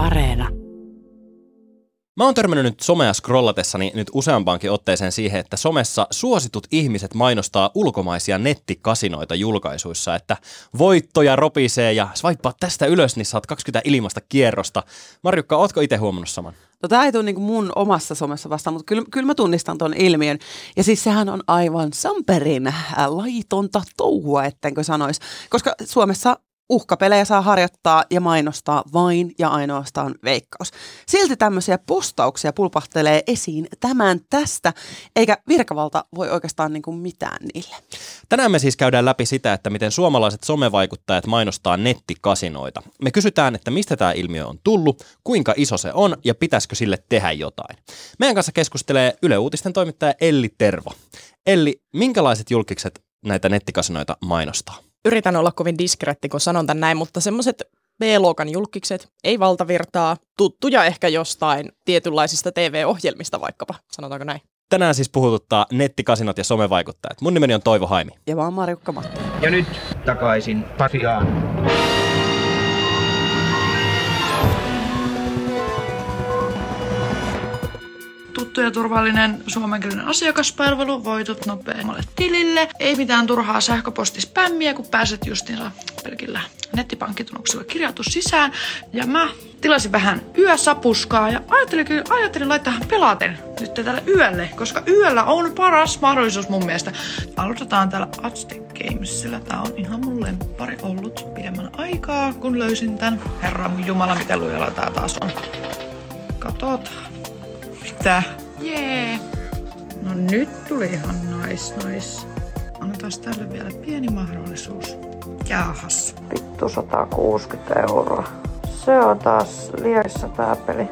Areena. Mä oon törmännyt nyt somea scrollatessani nyt useampaankin otteeseen siihen, että somessa suositut ihmiset mainostaa ulkomaisia nettikasinoita julkaisuissa, että voittoja ropisee ja swipea tästä ylös, niin saat 20 ilmasta kierrosta. Marjukka, ootko itse huomannut saman? No tämä ei tule niin mun omassa somessa vastaan, mutta kyllä, kyllä mä tunnistan tuon ilmiön. Ja siis sehän on aivan samperin laitonta touhua, ettenkö sanoisi. Koska Suomessa uhkapelejä saa harjoittaa ja mainostaa vain ja ainoastaan veikkaus. Silti tämmöisiä postauksia pulpahtelee esiin tämän tästä, eikä virkavalta voi oikeastaan niin kuin mitään niille. Tänään me siis käydään läpi sitä, että miten suomalaiset somevaikuttajat mainostaa nettikasinoita. Me kysytään, että mistä tämä ilmiö on tullut, kuinka iso se on ja pitäisikö sille tehdä jotain. Meidän kanssa keskustelee Yle Uutisten toimittaja Elli Tervo. Elli, minkälaiset julkikset näitä nettikasinoita mainostaa? Yritän olla kovin diskreetti, kun sanon tämän näin, mutta semmoiset B-luokan julkikset, ei valtavirtaa, tuttuja ehkä jostain tietynlaisista TV-ohjelmista vaikkapa, sanotaanko näin. Tänään siis puhututtaa nettikasinot ja somevaikuttajat. Mun nimeni on Toivo Haimi. Ja mä oon Marjukka Matti. Ja nyt takaisin Pasiaan. Tuttu ja turvallinen suomenkielinen asiakaspalvelu, voitot nopeammalle tilille. Ei mitään turhaa sähköpostispämmiä, kun pääset justiinsa pelkillä nettipankkitunnuksilla kirjautu sisään. Ja mä tilasin vähän yösapuskaa ja ajattelin, ajattelin laittaa pelaten nyt tälle yölle, koska yöllä on paras mahdollisuus mun mielestä. Aloitetaan täällä Aztec Gamesilla. Tää on ihan mun lemppari ollut pidemmän aikaa, kun löysin tän. Herra jumala, miten lujalla tää taas on. Katsotaan. Mitä? Jee. No nyt tuli ihan nice, nice. Annetaan tälle vielä pieni mahdollisuus. Jaahas. Vittu 160 euroa. Se on taas liiassa tää peli.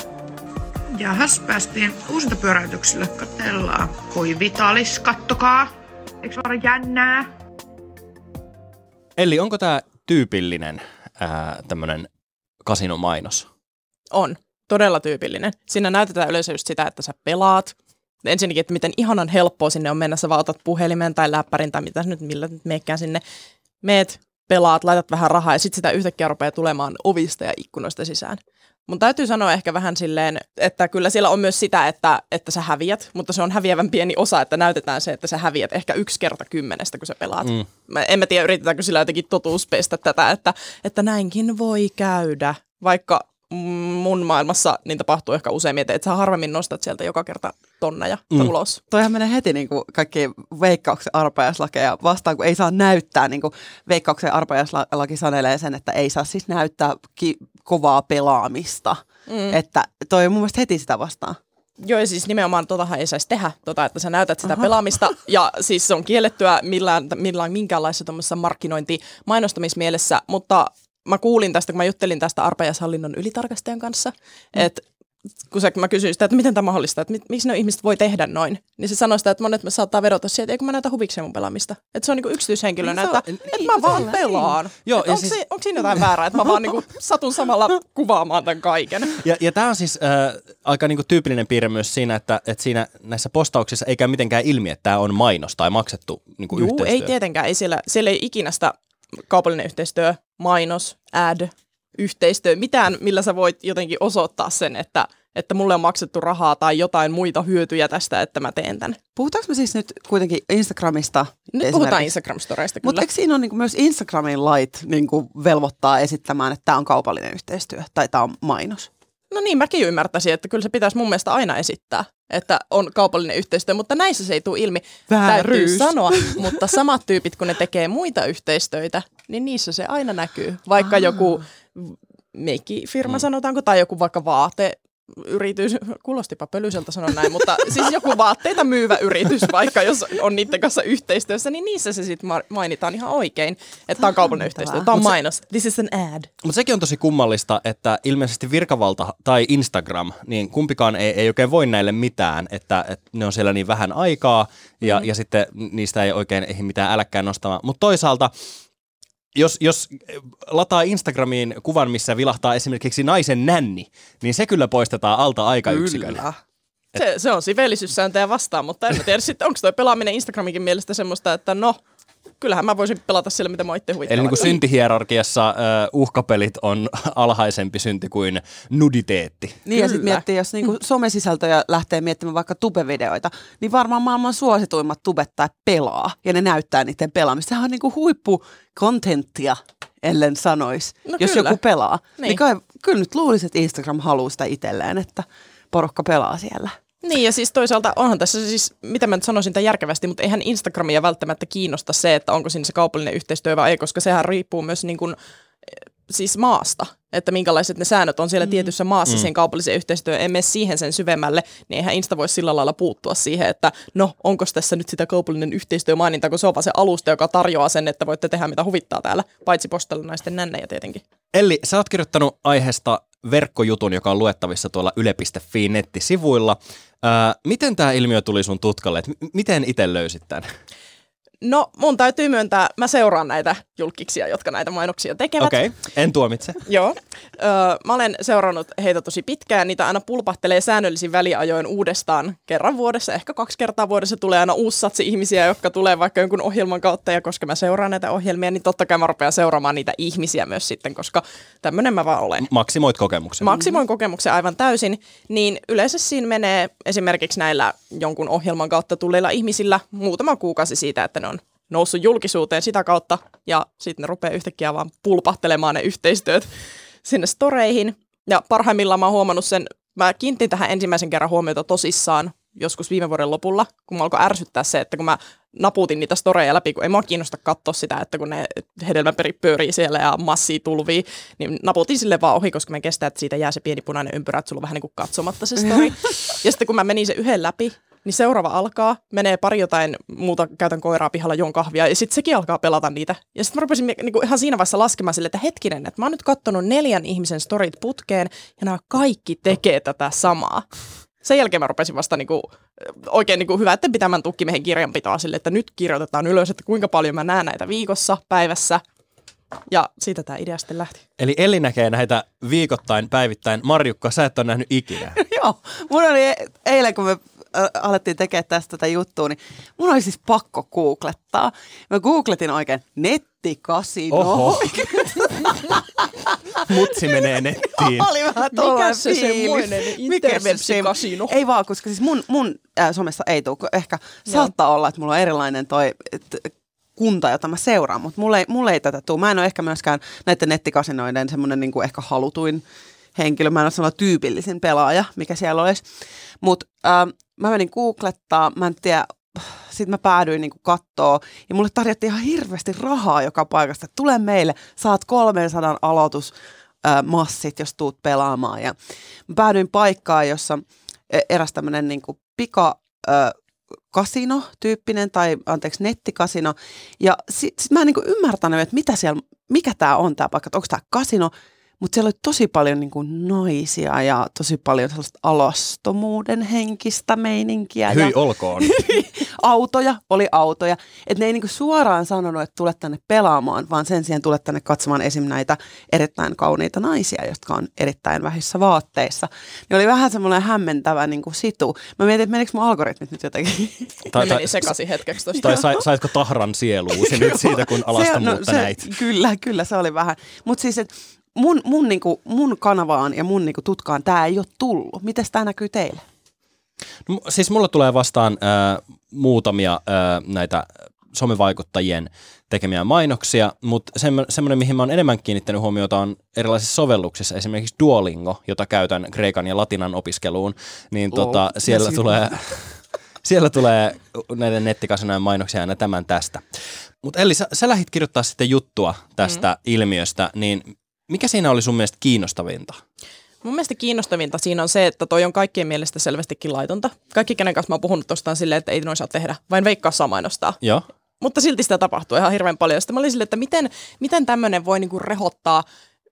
Jaahas, päästiin uusinta pyöräytyksille. Katellaan. Koi Vitalis, kattokaa. Eikö se ole jännää? Eli onko tämä tyypillinen ää, tämmöinen kasinomainos? On todella tyypillinen. Siinä näytetään yleensä just sitä, että sä pelaat. Ensinnäkin, että miten ihanan helppoa sinne on mennä, sä vaan otat puhelimen tai läppärin tai mitä nyt, millä nyt meekään sinne. Meet, pelaat, laitat vähän rahaa ja sitten sitä yhtäkkiä rupeaa tulemaan ovista ja ikkunoista sisään. Mun täytyy sanoa ehkä vähän silleen, että kyllä siellä on myös sitä, että, että sä häviät, mutta se on häviävän pieni osa, että näytetään se, että sä häviät ehkä yksi kerta kymmenestä, kun sä pelaat. Mm. Mä, en mä tiedä, yritetäänkö sillä jotenkin totuuspestä tätä, että, että näinkin voi käydä, vaikka mun maailmassa niin tapahtuu ehkä useimmin, että et sä harvemmin nostat sieltä joka kerta tonneja mm. ulos. Toihan menee heti niin kuin kaikki veikkauksen arpajaislakeja vastaan, kun ei saa näyttää, niin kuin veikkauksen arpajaislaki sanelee sen, että ei saa siis näyttää ki- kovaa pelaamista. Mm. Että toi on mun mielestä heti sitä vastaan. Joo, ja siis nimenomaan totahan ei saisi tehdä, tota, että sä näytät sitä Aha. pelaamista, ja siis se on kiellettyä millään, millään minkäänlaisessa markkinointi mainostamismielessä, mutta mä kuulin tästä, kun mä juttelin tästä arpajaishallinnon ylitarkastajan kanssa, mm. että kun se, mä kysyin sitä, että miten tämä mahdollista, että miksi ne ihmiset voi tehdä noin, niin se sanoi sitä, että monet me saattaa vedota siihen, että eikö mä näytä huvikseen mun pelaamista. Että se on niinku yksityishenkilönä, niin että, niin, että mä vaan pelaan. Niin. Joo, onko, siis... se, onko siinä jotain väärää, että mä vaan niinku satun samalla kuvaamaan tämän kaiken. Ja, ja tämä on siis äh, aika niinku tyypillinen piirre myös siinä, että, että siinä näissä postauksissa ei käy mitenkään ilmi, että tämä on mainos tai maksettu niinku Juu, ei tietenkään. Ei siellä, siellä ei ikinä sitä kaupallinen yhteistyö, mainos, ad, yhteistyö, mitään, millä sä voit jotenkin osoittaa sen, että, että mulle on maksettu rahaa tai jotain muita hyötyjä tästä, että mä teen tämän. Puhutaanko me siis nyt kuitenkin Instagramista? Nyt puhutaan Instagram-storeista kyllä. Mutta eikö siinä on niin myös Instagramin lait niin velvoittaa esittämään, että tämä on kaupallinen yhteistyö tai tämä on mainos? No niin, mäkin ymmärtäisin, että kyllä se pitäisi mun mielestä aina esittää, että on kaupallinen yhteistyö, mutta näissä se ei tule ilmi. Vääryys. Täytyy sanoa, mutta samat tyypit, kun ne tekee muita yhteistöitä, niin niissä se aina näkyy. Vaikka Aa. joku meikki-firma mm. sanotaanko, tai joku vaikka vaate yritys, kuulostipa pölyiseltä sanoa näin, mutta siis joku vaatteita myyvä yritys, vaikka jos on niiden kanssa yhteistyössä, niin niissä se sitten mainitaan ihan oikein, että tämä on kaupallinen yhteistyö, tämä on mainos, this is an ad. Mutta sekin on tosi kummallista, että ilmeisesti virkavalta tai Instagram, niin kumpikaan ei, ei oikein voi näille mitään, että, että ne on siellä niin vähän aikaa ja, mm. ja sitten niistä ei oikein ehdi mitään äläkkään nostamaan. Mutta toisaalta jos, jos lataa Instagramiin kuvan, missä vilahtaa esimerkiksi naisen nänni, niin se kyllä poistetaan alta aikayksikön. Kyllä. Se, se on siveellisyyssääntöjä vastaan, mutta en tiedä sitten, onko tuo pelaaminen Instagraminkin mielestä semmoista, että no, kyllähän mä voisin pelata sillä, mitä mä itse huvittaa. Eli niin kuin syntihierarkiassa uh, uhkapelit on alhaisempi synti kuin nuditeetti. Niin ja Kyllä. sitten miettii, jos niinku somesisältöjä lähtee miettimään vaikka tubevideoita, niin varmaan maailman suosituimmat tubettajat pelaa ja ne näyttää niiden pelaamista. Sehän on niinku huippukontenttia, ellen sanois, No jos kyllä. joku pelaa. Niin. Niin. niin kai, kyllä nyt luulisi, että Instagram haluaa sitä itselleen, että porukka pelaa siellä. Niin ja siis toisaalta onhan tässä siis, mitä mä nyt sanoisin tämän järkevästi, mutta eihän Instagramia välttämättä kiinnosta se, että onko siinä se kaupallinen yhteistyö vai ei, koska sehän riippuu myös niin kuin, eh, siis maasta, että minkälaiset ne säännöt on siellä mm. tietyssä maassa mm. sen kaupallisen yhteistyön, emme mene siihen sen syvemmälle, niin eihän Insta voi sillä lailla puuttua siihen, että no onko tässä nyt sitä kaupallinen yhteistyö maininta, kun se on vaan se alusta, joka tarjoaa sen, että voitte tehdä mitä huvittaa täällä, paitsi postella naisten nännejä tietenkin. Elli, sä oot kirjoittanut aiheesta verkkojutun, joka on luettavissa tuolla yle.fi nettisivuilla. Ää, miten tämä ilmiö tuli sun tutkalle? Et miten itse löysit tämän? No mun täytyy myöntää, mä seuraan näitä julkiksia, jotka näitä mainoksia tekevät. Okei, okay, en tuomitse. Joo. Öö, mä olen seurannut heitä tosi pitkään. Niitä aina pulpahtelee säännöllisin väliajoin uudestaan kerran vuodessa. Ehkä kaksi kertaa vuodessa tulee aina uusi satsi ihmisiä, jotka tulee vaikka jonkun ohjelman kautta. Ja koska mä seuraan näitä ohjelmia, niin totta kai mä rupean seuraamaan niitä ihmisiä myös sitten, koska tämmönen mä vaan olen. Maksimoit kokemuksen. Maksimoin kokemuksen aivan täysin, niin yleensä siinä menee esimerkiksi näillä jonkun ohjelman kautta tulleilla ihmisillä muutama kuukausi siitä, että ne on noussut julkisuuteen sitä kautta, ja sitten ne rupeaa yhtäkkiä vaan pulpahtelemaan ne yhteistyöt sinne storeihin. Ja parhaimmillaan mä oon huomannut sen, mä kiinnitin tähän ensimmäisen kerran huomiota tosissaan joskus viime vuoden lopulla, kun mä alkoi ärsyttää se, että kun mä naputin niitä storeja läpi, kun ei mua kiinnosta katsoa sitä, että kun ne hedelmäperit pyörii siellä ja massii tulvii, niin naputin sille vaan ohi, koska me kestää, että siitä jää se pieni punainen ympyrä, että sulla on vähän niin kuin katsomatta se story. ja sitten kun mä menin se yhden läpi, niin seuraava alkaa, menee pari jotain muuta, käytän koiraa pihalla, juon kahvia, ja sitten sekin alkaa pelata niitä. Ja sitten mä rupesin niin kuin ihan siinä vaiheessa laskemaan sille, että hetkinen, että mä oon nyt kattonut neljän ihmisen storit putkeen, ja nämä kaikki tekee tätä samaa. Sen jälkeen mä rupesin vasta niinku, oikein niinku hyvä, että pitämään tukkimiehen kirjanpitoa sille, että nyt kirjoitetaan ylös, että kuinka paljon mä näen näitä viikossa, päivässä. Ja siitä tämä idea sitten lähti. Eli Elli näkee näitä viikoittain, päivittäin. Marjukka, sä et ole nähnyt ikinä. Joo, mun oli e- eilen, kun me alettiin tekemään tästä tätä juttua, niin mun oli siis pakko googlettaa. Mä googletin oikein nettikasino. Oho. Mutsi menee nettiin. Oli vähän se semmoinen Mikä se interwebsikasino? sem- Ei vaan, koska siis mun, mun äh, somessa ei tule. Ehkä saattaa olla, että mulla on erilainen toi et, kunta, jota mä seuraan, mutta mulle ei, mulle ei tätä tule. Mä en ole ehkä myöskään näiden nettikasinoiden semmoinen niin ehkä halutuin henkilö. Mä en ole sellainen tyypillisin pelaaja, mikä siellä olisi. Mutta ähm, mä menin googlettaa, mä en tiedä, sitten mä päädyin niin kattoo ja mulle tarjottiin ihan hirveästi rahaa joka paikasta. Tule meille, saat 300 aloitus massit, jos tuut pelaamaan. Ja mä päädyin paikkaan, jossa e- eräs tämmöinen niin pika ö, kasino-tyyppinen tai anteeksi nettikasino. Ja sitten sit mä en niin ymmärtänyt, että mitä siellä, mikä tämä on tämä paikka, onko tämä kasino, mutta siellä oli tosi paljon niin kuin naisia ja tosi paljon sellaista alastomuuden henkistä meininkiä. Hyi ja olkoon. autoja, oli autoja. Että ne ei niinku suoraan sanonut, että tule tänne pelaamaan, vaan sen sijaan tule tänne katsomaan esim. näitä erittäin kauniita naisia, jotka on erittäin vähissä vaatteissa. Ne oli vähän semmoinen hämmentävä niinku situ. Mä mietin, että menikö mun algoritmit nyt jotenkin. Tai, meni sekaisin hetkeksi tosta. tai sai, saitko tahran sieluusi nyt siitä, kun alastomuutta se, näit? Kyllä, kyllä se oli vähän. Mutta siis, että mun, mun, niinku, mun kanavaan ja mun niinku, tutkaan tämä ei ole tullut. Miten tämä näkyy teille? No, siis mulla tulee vastaan äh, muutamia äh, näitä somevaikuttajien tekemiä mainoksia, mutta semmoinen, mihin mä oon enemmän kiinnittänyt huomiota on erilaisissa sovelluksissa, esimerkiksi Duolingo, jota käytän kreikan ja latinan opiskeluun, niin tota, Oh, siellä, ja tulee, siellä tulee näiden nettikasinojen mainoksia aina tämän tästä. Mutta Elli, sä, sä lähdit kirjoittaa sitten juttua tästä mm. ilmiöstä, niin mikä siinä oli sun mielestä kiinnostavinta? Mun mielestä kiinnostavinta siinä on se, että toi on kaikkien mielestä selvästikin laitonta. Kaikki, kenen kanssa mä oon puhunut tostaan silleen, että ei noin saa tehdä. Vain veikkaa saa mainostaa. Joo. Mutta silti sitä tapahtuu ihan hirveän paljon. Sitten mä olin silleen, että miten, miten tämmöinen voi niinku rehottaa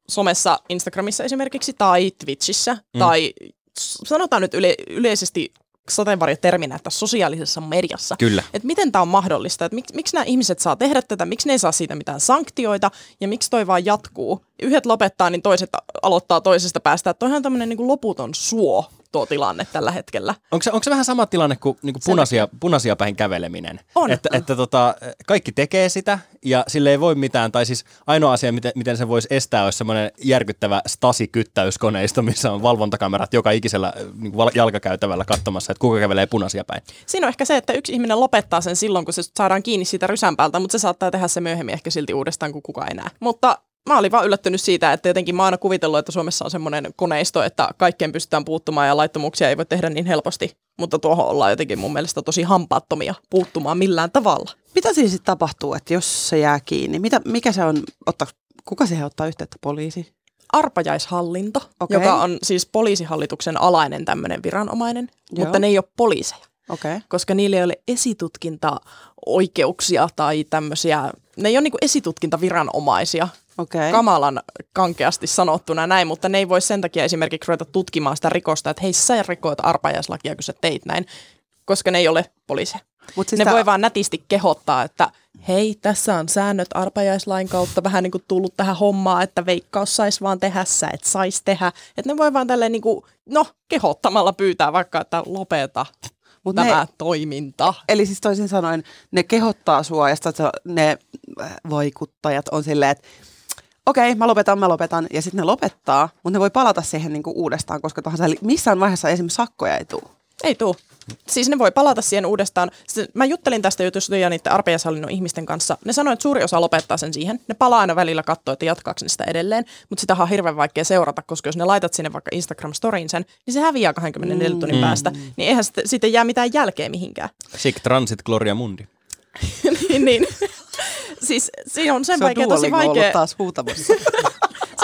somessa, Instagramissa esimerkiksi, tai Twitchissä, mm. tai sanotaan nyt yle, yleisesti sateenvarjoterminä, että sosiaalisessa mediassa. Kyllä. Että miten tämä on mahdollista, että miksi, miksi nämä ihmiset saa tehdä tätä, miksi ne ei saa siitä mitään sanktioita ja miksi toi vaan jatkuu. Yhdet lopettaa, niin toiset aloittaa toisesta päästä. Että toihan on tämmöinen niin loputon suo tuo tilanne tällä hetkellä. Onko se, onko se vähän sama tilanne kuin, niin kuin punaisia, punaisia päin käveleminen? On. Että, että tota, kaikki tekee sitä ja sille ei voi mitään. Tai siis ainoa asia, miten, miten se voisi estää, olisi semmoinen järkyttävä stasikyttäyskoneisto, missä on valvontakamerat joka ikisellä niin kuin jalkakäytävällä katsomassa, että kuka kävelee punaisia päin. Siinä on ehkä se, että yksi ihminen lopettaa sen silloin, kun se saadaan kiinni siitä rysän päältä, mutta se saattaa tehdä se myöhemmin ehkä silti uudestaan, kun kukaan ei näe. Mutta mä olin vaan yllättynyt siitä, että jotenkin mä oon aina kuvitellut, että Suomessa on semmoinen koneisto, että kaikkeen pystytään puuttumaan ja laittomuuksia ei voi tehdä niin helposti. Mutta tuohon ollaan jotenkin mun mielestä tosi hampaattomia puuttumaan millään tavalla. Mitä siinä sitten tapahtuu, että jos se jää kiinni? Mitä, mikä se on, ottaa, kuka siihen ottaa yhteyttä? Poliisi? Arpajaishallinto, Okei. joka on siis poliisihallituksen alainen tämmöinen viranomainen, Joo. mutta ne ei ole poliiseja. Okay. koska niillä ei ole esitutkintaoikeuksia tai tämmöisiä, ne ei ole niinku esitutkintaviranomaisia, Okei. kamalan kankeasti sanottuna näin, mutta ne ei voi sen takia esimerkiksi ruveta tutkimaan sitä rikosta, että hei sä rikoit arpajaislakia, kun sä teit näin, koska ne ei ole poliiseja. Mut siis ne tää- voi vaan nätisti kehottaa, että hei, tässä on säännöt arpajaislain kautta vähän niin kuin tullut tähän hommaan, että veikkaus saisi vaan tehdä, sä et saisi tehdä. Että ne voi vaan tälleen niin kuin, no, kehottamalla pyytää vaikka, että lopeta Mut tämä ne- toiminta. Eli siis toisin sanoen, ne kehottaa sua ja ne äh, vaikuttajat on silleen, että okei, mä lopetan, mä lopetan. Ja sitten ne lopettaa, mutta ne voi palata siihen niinku uudestaan, koska tahansa. Missään vaiheessa esimerkiksi sakkoja ei tule. Ei tuu. Siis ne voi palata siihen uudestaan. Mä juttelin tästä jutusta ja niiden arpeijashallinnon ihmisten kanssa. Ne sanoi, että suuri osa lopettaa sen siihen. Ne palaa aina välillä katsoa, että jatkaako ne sitä edelleen. Mutta sitä on hirveän vaikea seurata, koska jos ne laitat sinne vaikka Instagram-storiin sen, niin se häviää 24 tunnin päästä. Niin eihän siitä jää mitään jälkeä mihinkään. Sic transit gloria mundi. niin, niin. siis siinä on sen Se on vaikea, tosi vaikea. taas huutamassa.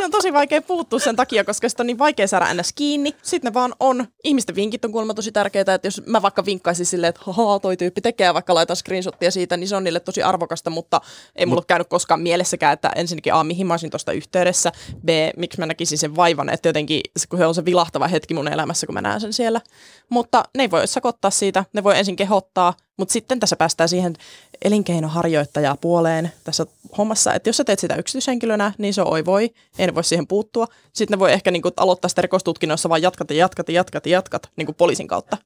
se on tosi vaikea puuttua sen takia, koska sitä on niin vaikea saada ns. kiinni. Sitten ne vaan on. Ihmisten vinkit on kuulemma tosi tärkeää, että jos mä vaikka vinkkaisin silleen, että haha, toi tyyppi tekee ja vaikka laitan screenshottia siitä, niin se on niille tosi arvokasta, mutta ei mulla ole käynyt koskaan mielessäkään, että ensinnäkin A, mihin mä olisin tuosta yhteydessä, B, miksi mä näkisin sen vaivan, että jotenkin, kun se on se vilahtava hetki mun elämässä, kun mä näen sen siellä. Mutta ne ei voi sakottaa siitä, ne voi ensin kehottaa, mutta sitten tässä päästään siihen elinkeinoharjoittajaa puoleen tässä hommassa, että jos sä teet sitä yksityishenkilönä, niin se oi voi, ei ne voi siihen puuttua. Sitten ne voi ehkä niin kuin, aloittaa sitä rikostutkinnossa vaan jatkat ja jatkat ja jatkat ja jatkat niin kuin poliisin kautta.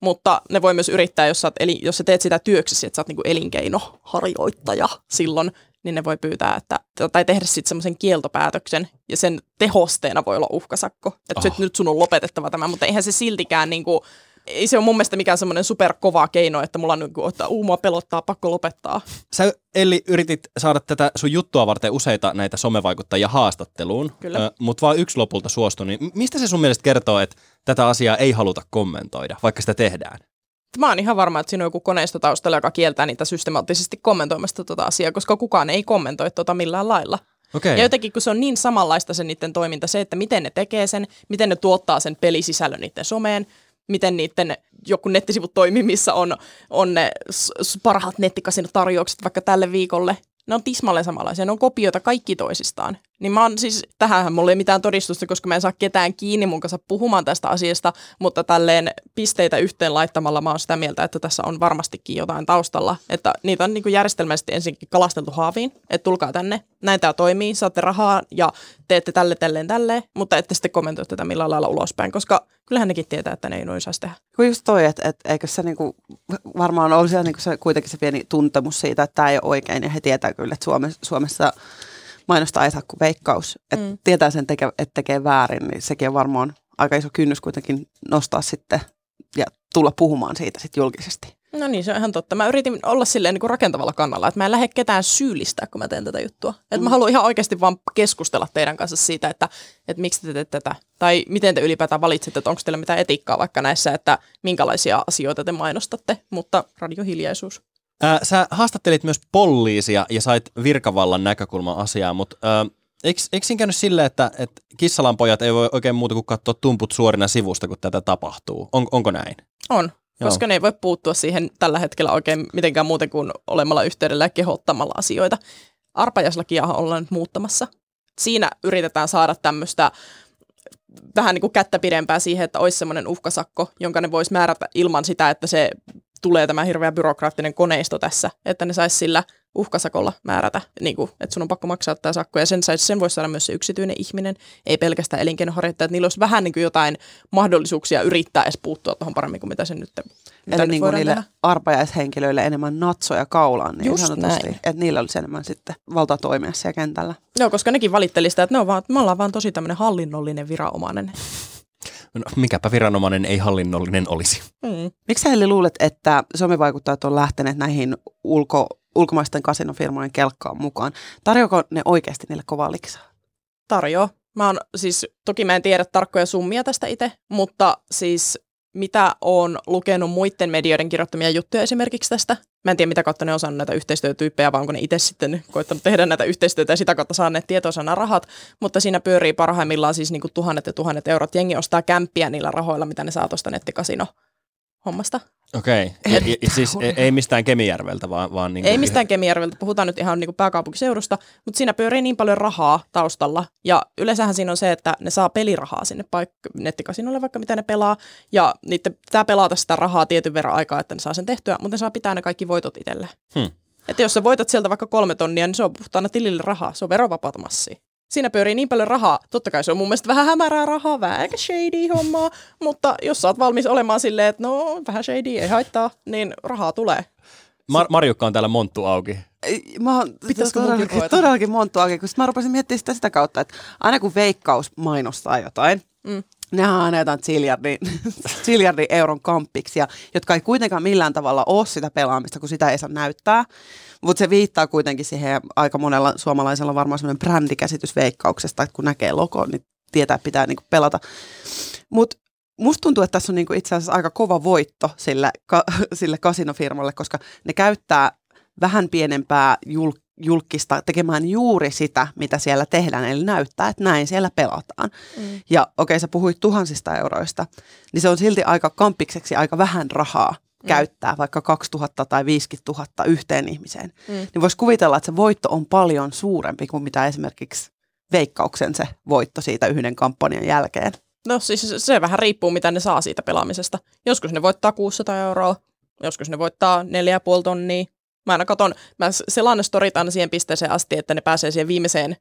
Mutta ne voi myös yrittää, jos sä, oot, eli, jos sä teet sitä työksesi, että sä oot niin kuin elinkeinoharjoittaja silloin, niin ne voi pyytää, että, tai tehdä sitten semmoisen kieltopäätöksen, ja sen tehosteena voi olla uhkasakko. Että Oh. oh. nyt sun on lopetettava tämä, mutta eihän se siltikään niin kuin, ei se ole mun mielestä mikään semmoinen superkova keino, että mulla on niin kuin, että uuma pelottaa, pakko lopettaa. Sä, Elli, yritit saada tätä sun juttua varten useita näitä somevaikuttajia haastatteluun, Kyllä. mutta vain yksi lopulta suostui. Niin mistä se sun mielestä kertoo, että tätä asiaa ei haluta kommentoida, vaikka sitä tehdään? Mä oon ihan varma, että siinä on joku koneisto taustalla, joka kieltää niitä systemaattisesti kommentoimasta tuota asiaa, koska kukaan ei kommentoi tuota millään lailla. Okei. Ja jotenkin, kun se on niin samanlaista se niiden toiminta, se, että miten ne tekee sen, miten ne tuottaa sen pelisisällön niiden someen, miten niiden joku nettisivut toimii, missä on, on ne parhaat nettikasinotarjoukset vaikka tälle viikolle. Ne on tismalleen samanlaisia, ne on kopioita kaikki toisistaan. Niin mä oon siis, tähänhän mulla ei mitään todistusta, koska mä en saa ketään kiinni mun kanssa puhumaan tästä asiasta, mutta tälleen pisteitä yhteen laittamalla mä oon sitä mieltä, että tässä on varmastikin jotain taustalla. Että niitä on niin järjestelmällisesti ensinkin kalasteltu haaviin, että tulkaa tänne, näin tämä toimii, saatte rahaa ja teette tälle, tälleen, tälleen, mutta ette sitten kommentoi tätä millään lailla ulospäin, koska kyllähän nekin tietää, että ne ei noin saisi tehdä. Kun just toi, että et, eikö se niinku, varmaan oli siellä niinku se, kuitenkin se pieni tuntemus siitä, että tämä ei ole oikein ja he tietää kyllä, että Suomessa, Suomessa mainostaa ei saa kuin veikkaus. Että Mm. tietää sen, teke, että tekee väärin, niin sekin on varmaan aika iso kynnys kuitenkin nostaa sitten ja tulla puhumaan siitä sitten julkisesti. No niin, se on ihan totta. Mä yritin olla silleen niin kuin rakentavalla kannalla, että mä en lähde ketään syyllistää, kun mä teen tätä juttua. Että mä Mm. haluan ihan oikeasti vaan keskustella teidän kanssa siitä, että, että miksi te teette tätä. Tai miten te ylipäätään valitsette, että onko teillä mitään etiikkaa vaikka näissä, että minkälaisia asioita te mainostatte. Mutta radiohiljaisuus. Ää, sä haastattelit myös poliisia ja sait virkavallan näkökulman asiaan, mutta ää, eikö, eikö siinä käynyt silleen, että, että kissalan pojat ei voi oikein muuta kuin katsoa tumput suorina sivusta, kun tätä tapahtuu? On, onko näin? On, Joo. koska ne ei voi puuttua siihen tällä hetkellä oikein mitenkään muuten kuin olemalla yhteydellä ja kehottamalla asioita. Arpajaislakia ollaan nyt muuttamassa. Siinä yritetään saada tämmöistä vähän niin kuin kättä pidempää siihen, että olisi semmoinen uhkasakko, jonka ne voisi määrätä ilman sitä, että se tulee tämä hirveä byrokraattinen koneisto tässä, että ne saisi sillä uhkasakolla määrätä, niin kuin, että sun on pakko maksaa tämä sakko, ja sen, sais, sen voisi saada myös se yksityinen ihminen, ei pelkästään elinkeinoharjoittajat, niillä olisi vähän niin kuin jotain mahdollisuuksia yrittää edes puuttua tuohon paremmin kuin mitä se nyt, mitä Eli nyt niin kuin niille tehdä. arpajaishenkilöille enemmän natsoja kaulaan, niin Just sanotusti. näin. Että niillä olisi enemmän sitten valtaa toimia siellä kentällä. Joo, koska nekin valitteli sitä, että ne on vaan, me ollaan vaan tosi tämmöinen hallinnollinen viranomainen. No, mikäpä viranomainen ei hallinnollinen olisi. Mm. Miksi sä Elli luulet, että somevaikuttajat on lähteneet näihin ulko, ulkomaisten kasinofirmojen kelkkaan mukaan? Tarjoako ne oikeasti niille kovaa liksaa? Tarjoa. Mä oon siis, toki mä en tiedä tarkkoja summia tästä itse, mutta siis mitä on lukenut muiden medioiden kirjoittamia juttuja esimerkiksi tästä. Mä en tiedä, mitä kautta ne on saanut näitä yhteistyötyyppejä, vaan onko ne itse sitten koittanut tehdä näitä yhteistyötä ja sitä kautta saaneet tietoonsa nämä rahat. Mutta siinä pyörii parhaimmillaan siis niinku tuhannet ja tuhannet eurot. Jengi ostaa kämppiä niillä rahoilla, mitä ne saa tuosta nettikasino hommasta. Okei. Ja, ja siis ei, ei mistään Kemijärveltä, vaan, vaan niin Ei mistään Kemijärveltä, puhutaan nyt ihan niin kuin pääkaupunkiseudusta, mutta siinä pyörii niin paljon rahaa taustalla. Ja yleensähän siinä on se, että ne saa pelirahaa sinne paik- nettikasinolle, vaikka mitä ne pelaa. Ja niiden pitää pelata sitä rahaa tietyn verran aikaa, että ne saa sen tehtyä, mutta ne saa pitää ne kaikki voitot itselle. Hmm. Että jos sä voitat sieltä vaikka kolme tonnia, niin se on puhtaana tilille rahaa. Se on verovapaata massia. Siinä pyörii niin paljon rahaa. Totta kai se on mun mielestä vähän hämärää rahaa, vähän aika shady hommaa, mutta jos sä oot valmis olemaan silleen, että no vähän shady, ei haittaa, niin rahaa tulee. Mar- Marjukka on täällä monttu auki. Ei, Mä oon todellakin, todellakin montu auki, sit mä rupesin miettimään sitä, sitä kautta, että aina kun veikkaus mainostaa jotain, Mm. Nehän on ziljardin, ziljardin euron kampiksi, ja, jotka ei kuitenkaan millään tavalla ole sitä pelaamista, kun sitä ei saa näyttää. Mutta se viittaa kuitenkin siihen, aika monella suomalaisella on varmaan sellainen brändikäsitys veikkauksesta, että kun näkee logo, niin tietää, että pitää niinku pelata. Mutta musta tuntuu, että tässä on niinku itse asiassa aika kova voitto sille, ka, sille kasinofirmalle, koska ne käyttää vähän pienempää jul, julkista tekemään juuri sitä, mitä siellä tehdään, eli näyttää, että näin siellä pelataan. Mm. Ja okei, sä puhuit tuhansista euroista, niin se on silti aika kampikseksi aika vähän rahaa Mm. käyttää vaikka 2000 tai 50 000 yhteen ihmiseen. Mm. Niin voisi kuvitella, että se voitto on paljon suurempi kuin mitä esimerkiksi veikkauksen se voitto siitä yhden kampanjan jälkeen. No siis se vähän riippuu, mitä ne saa siitä pelaamisesta. Joskus ne voittaa 600 euroa, joskus ne voittaa 4,5 tonnia. Mä aina katon, mä selaan ne storit aina siihen pisteeseen asti, että ne pääsee siihen viimeiseen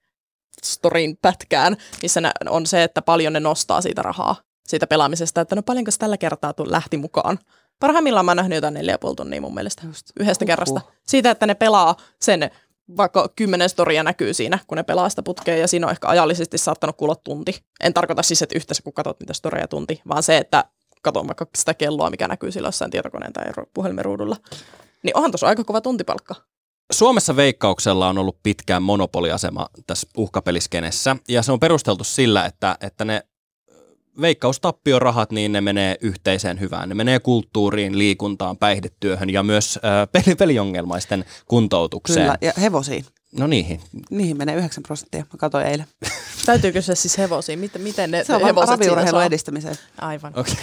storin pätkään, missä ne on se, että paljon ne nostaa siitä rahaa, siitä pelaamisesta, että no paljonko se tällä kertaa tu- lähti mukaan. Parhaimmillaan mä oon nähnyt jotain 4,5 tonnia mun mielestä Just. yhdestä Huhhuh. kerrasta. Siitä, että ne pelaa sen, vaikka kymmenen storia näkyy siinä, kun ne pelaa sitä putkea, ja siinä on ehkä ajallisesti saattanut kulua tunti. En tarkoita siis, että yhteensä kun katsot niitä storia tunti, vaan se, että katon vaikka sitä kelloa, mikä näkyy sillä jossain tietokoneen tai puhelimen ruudulla. Niin onhan tuossa aika kova tuntipalkka. Suomessa veikkauksella on ollut pitkään monopoliasema tässä uhkapeliskenessä, ja se on perusteltu sillä, että, että ne veikkaustappiorahat, niin ne menee yhteiseen hyvään. Ne menee kulttuuriin, liikuntaan, päihdetyöhön ja myös äh, peli, peliongelmaisten kuntoutukseen. Kyllä, ja hevosiin. No niihin. Niihin menee 9 prosenttia. Mä katsoin eilen. Täytyykö se siis hevosia? Miten, miten ne Se on hevoset siinä saa? edistämiseen. Aivan. Okay.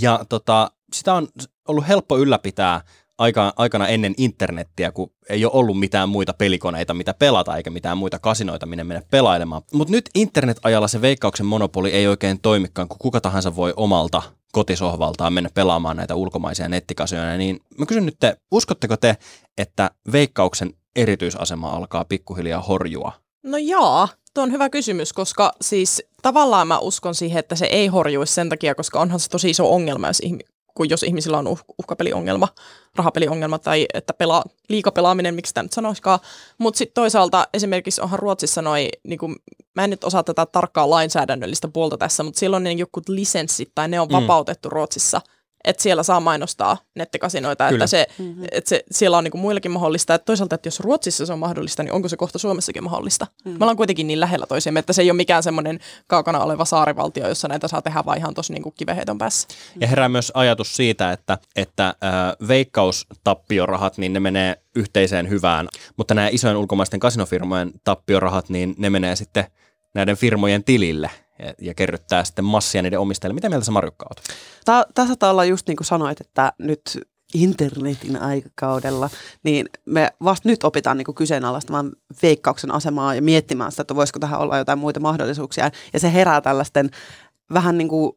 Ja tota, sitä on ollut helppo ylläpitää aika, aikana ennen internettiä, kun ei ole ollut mitään muita pelikoneita, mitä pelata, eikä mitään muita kasinoita, minne mennä pelailemaan. Mutta nyt internet-ajalla se veikkauksen monopoli ei oikein toimikaan, kun kuka tahansa voi omalta kotisohvaltaan mennä pelaamaan näitä ulkomaisia nettikasinoja. Niin mä kysyn nyt te, uskotteko te, että veikkauksen erityisasema alkaa pikkuhiljaa horjua? No jaa, tuo on hyvä kysymys, koska siis tavallaan mä uskon siihen, että se ei horjuisi sen takia, koska onhan se tosi iso ongelma, jos, kun jos ihmisillä on uh- uhkapeliongelma, rahapeliongelma tai että pelaa, liikapelaaminen, miksi sitä nyt sanoisikaan. Mutta sitten toisaalta esimerkiksi onhan Ruotsissa noin, niin mä en nyt osaa tätä tarkkaa lainsäädännöllistä puolta tässä, mutta silloin ne joku lisenssit tai ne on Mm. vapautettu Ruotsissa, että siellä saa mainostaa nettikasinoita, Kyllä. että, se, Mhm. että se, siellä on niin kuin muillekin mahdollista. Että toisaalta, että jos Ruotsissa se on mahdollista, niin onko se kohta Suomessakin mahdollista? Mm. Me ollaan kuitenkin niin lähellä toisiamme, että se ei ole mikään semmoinen kaukana oleva saarivaltio, jossa näitä saa tehdä vaan ihan tuossa niin kiveheiton päässä. Ja herää myös ajatus siitä, että, että äh, veikkaustappiorahat, niin ne menee yhteiseen hyvään, mutta nämä isojen ulkomaisten kasinofirmojen tappiorahat, niin ne menee sitten näiden firmojen tilille ja, kerryttää sitten massia niiden omistajille. Mitä mieltä sä Marjukka oot? Tämä saattaa olla just niin kuin sanoit, että nyt internetin aikakaudella, niin me vasta nyt opitaan niin kyseenalaistamaan veikkauksen asemaa ja miettimään sitä, että voisiko tähän olla jotain muita mahdollisuuksia. Ja se herää tällaisten vähän niin kuin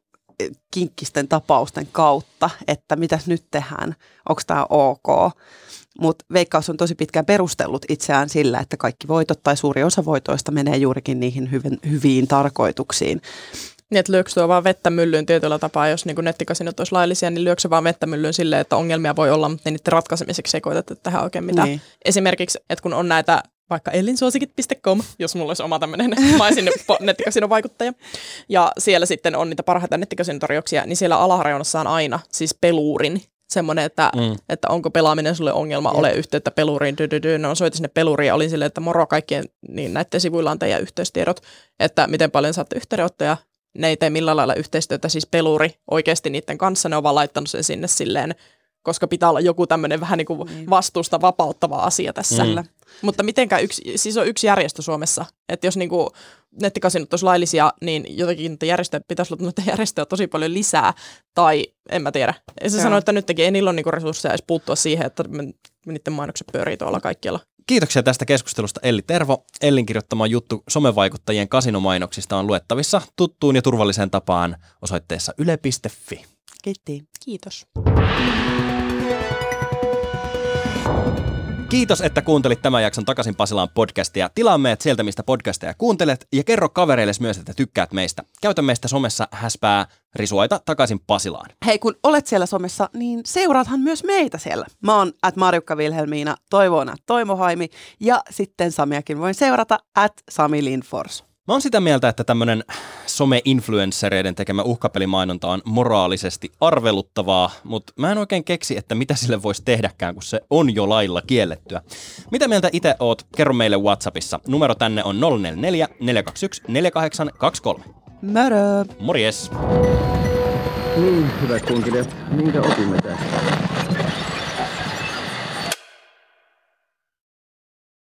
kinkkisten tapausten kautta, että mitäs nyt tehdään, onko tämä ok. Mutta Veikkaus on tosi pitkään perustellut itseään sillä, että kaikki voitot tai suuri osa voitoista menee juurikin niihin hyvin, hyviin tarkoituksiin. Niin, että lyökö tuo vaan vettä myllyyn tietyllä tapaa, jos niin nettikasinot olisi laillisia, niin lyökö vaan vettä myllyyn silleen, että ongelmia voi olla, mutta niiden ratkaisemiseksi ei koeteta tehdä oikein mitään. Niin. Esimerkiksi, että kun on näitä vaikka ellinsuosikit.com, jos mulla olisi oma tämmöinen, mä olisin nettikasinovaikuttaja. Ja siellä sitten on niitä parhaita nettikasinotarjouksia, niin siellä alaharjonnassa on aina siis peluurin semmoinen, että, mm. että onko pelaaminen sulle ongelma, Jep. ole yhteyttä peluriin, dy, dy, dy. No soitin sinne peluriin ja olin silleen, että moro kaikkien, niin näiden sivuilla on teidän yhteystiedot, että miten paljon saatte yhteydenottoja, ne ei tee millään lailla yhteistyötä, siis peluri oikeasti niiden kanssa, ne on vaan laittanut sen sinne silleen, koska pitää olla joku tämmöinen vähän niin kuin niin. vastuusta vapauttava asia tässä. Mm. Mutta mitenkään yksi, siis on yksi järjestö Suomessa, että jos niin kuin nettikasinot olisi laillisia, niin jotenkin järjestöjä pitäisi olla noita järjestöjä tosi paljon lisää, tai en mä tiedä. Ja se sanoi, että nytkin ei niillä ole niinku resursseja edes puuttua siihen, että niiden mainokset pyörii tuolla kaikkialla. Kiitoksia tästä keskustelusta Elli Tervo. Ellin kirjoittama juttu somevaikuttajien kasinomainoksista on luettavissa tuttuun ja turvalliseen tapaan osoitteessa yle.fi. Kiitti. Kiitos. Kiitos, että kuuntelit tämän jakson Takaisin Pasilaan podcastia. Tilaa meidät sieltä, mistä podcasteja kuuntelet, ja kerro kavereille myös, että tykkäät meistä. Käytä meistä somessa häspää risuaita takaisin Pasilaan. Hei, kun olet siellä somessa, niin seuraathan myös meitä siellä. Mä oon at Marjukka Vilhelmiina, Toivoon at Toimohaimi, ja sitten Samiakin voin seurata at Sami Lindfors. Mä oon sitä mieltä, että tämmönen some-influenssereiden tekemä uhkapelimainonta on moraalisesti arveluttavaa, mutta mä en oikein keksi, että mitä sille voisi tehdäkään, kun se on jo lailla kiellettyä. Mitä mieltä itse oot? Kerro meille Whatsappissa. Numero tänne on 044 421 4823. Mörö! Morjes! Niin, hyvät kunkilijat, minkä opimme tästä?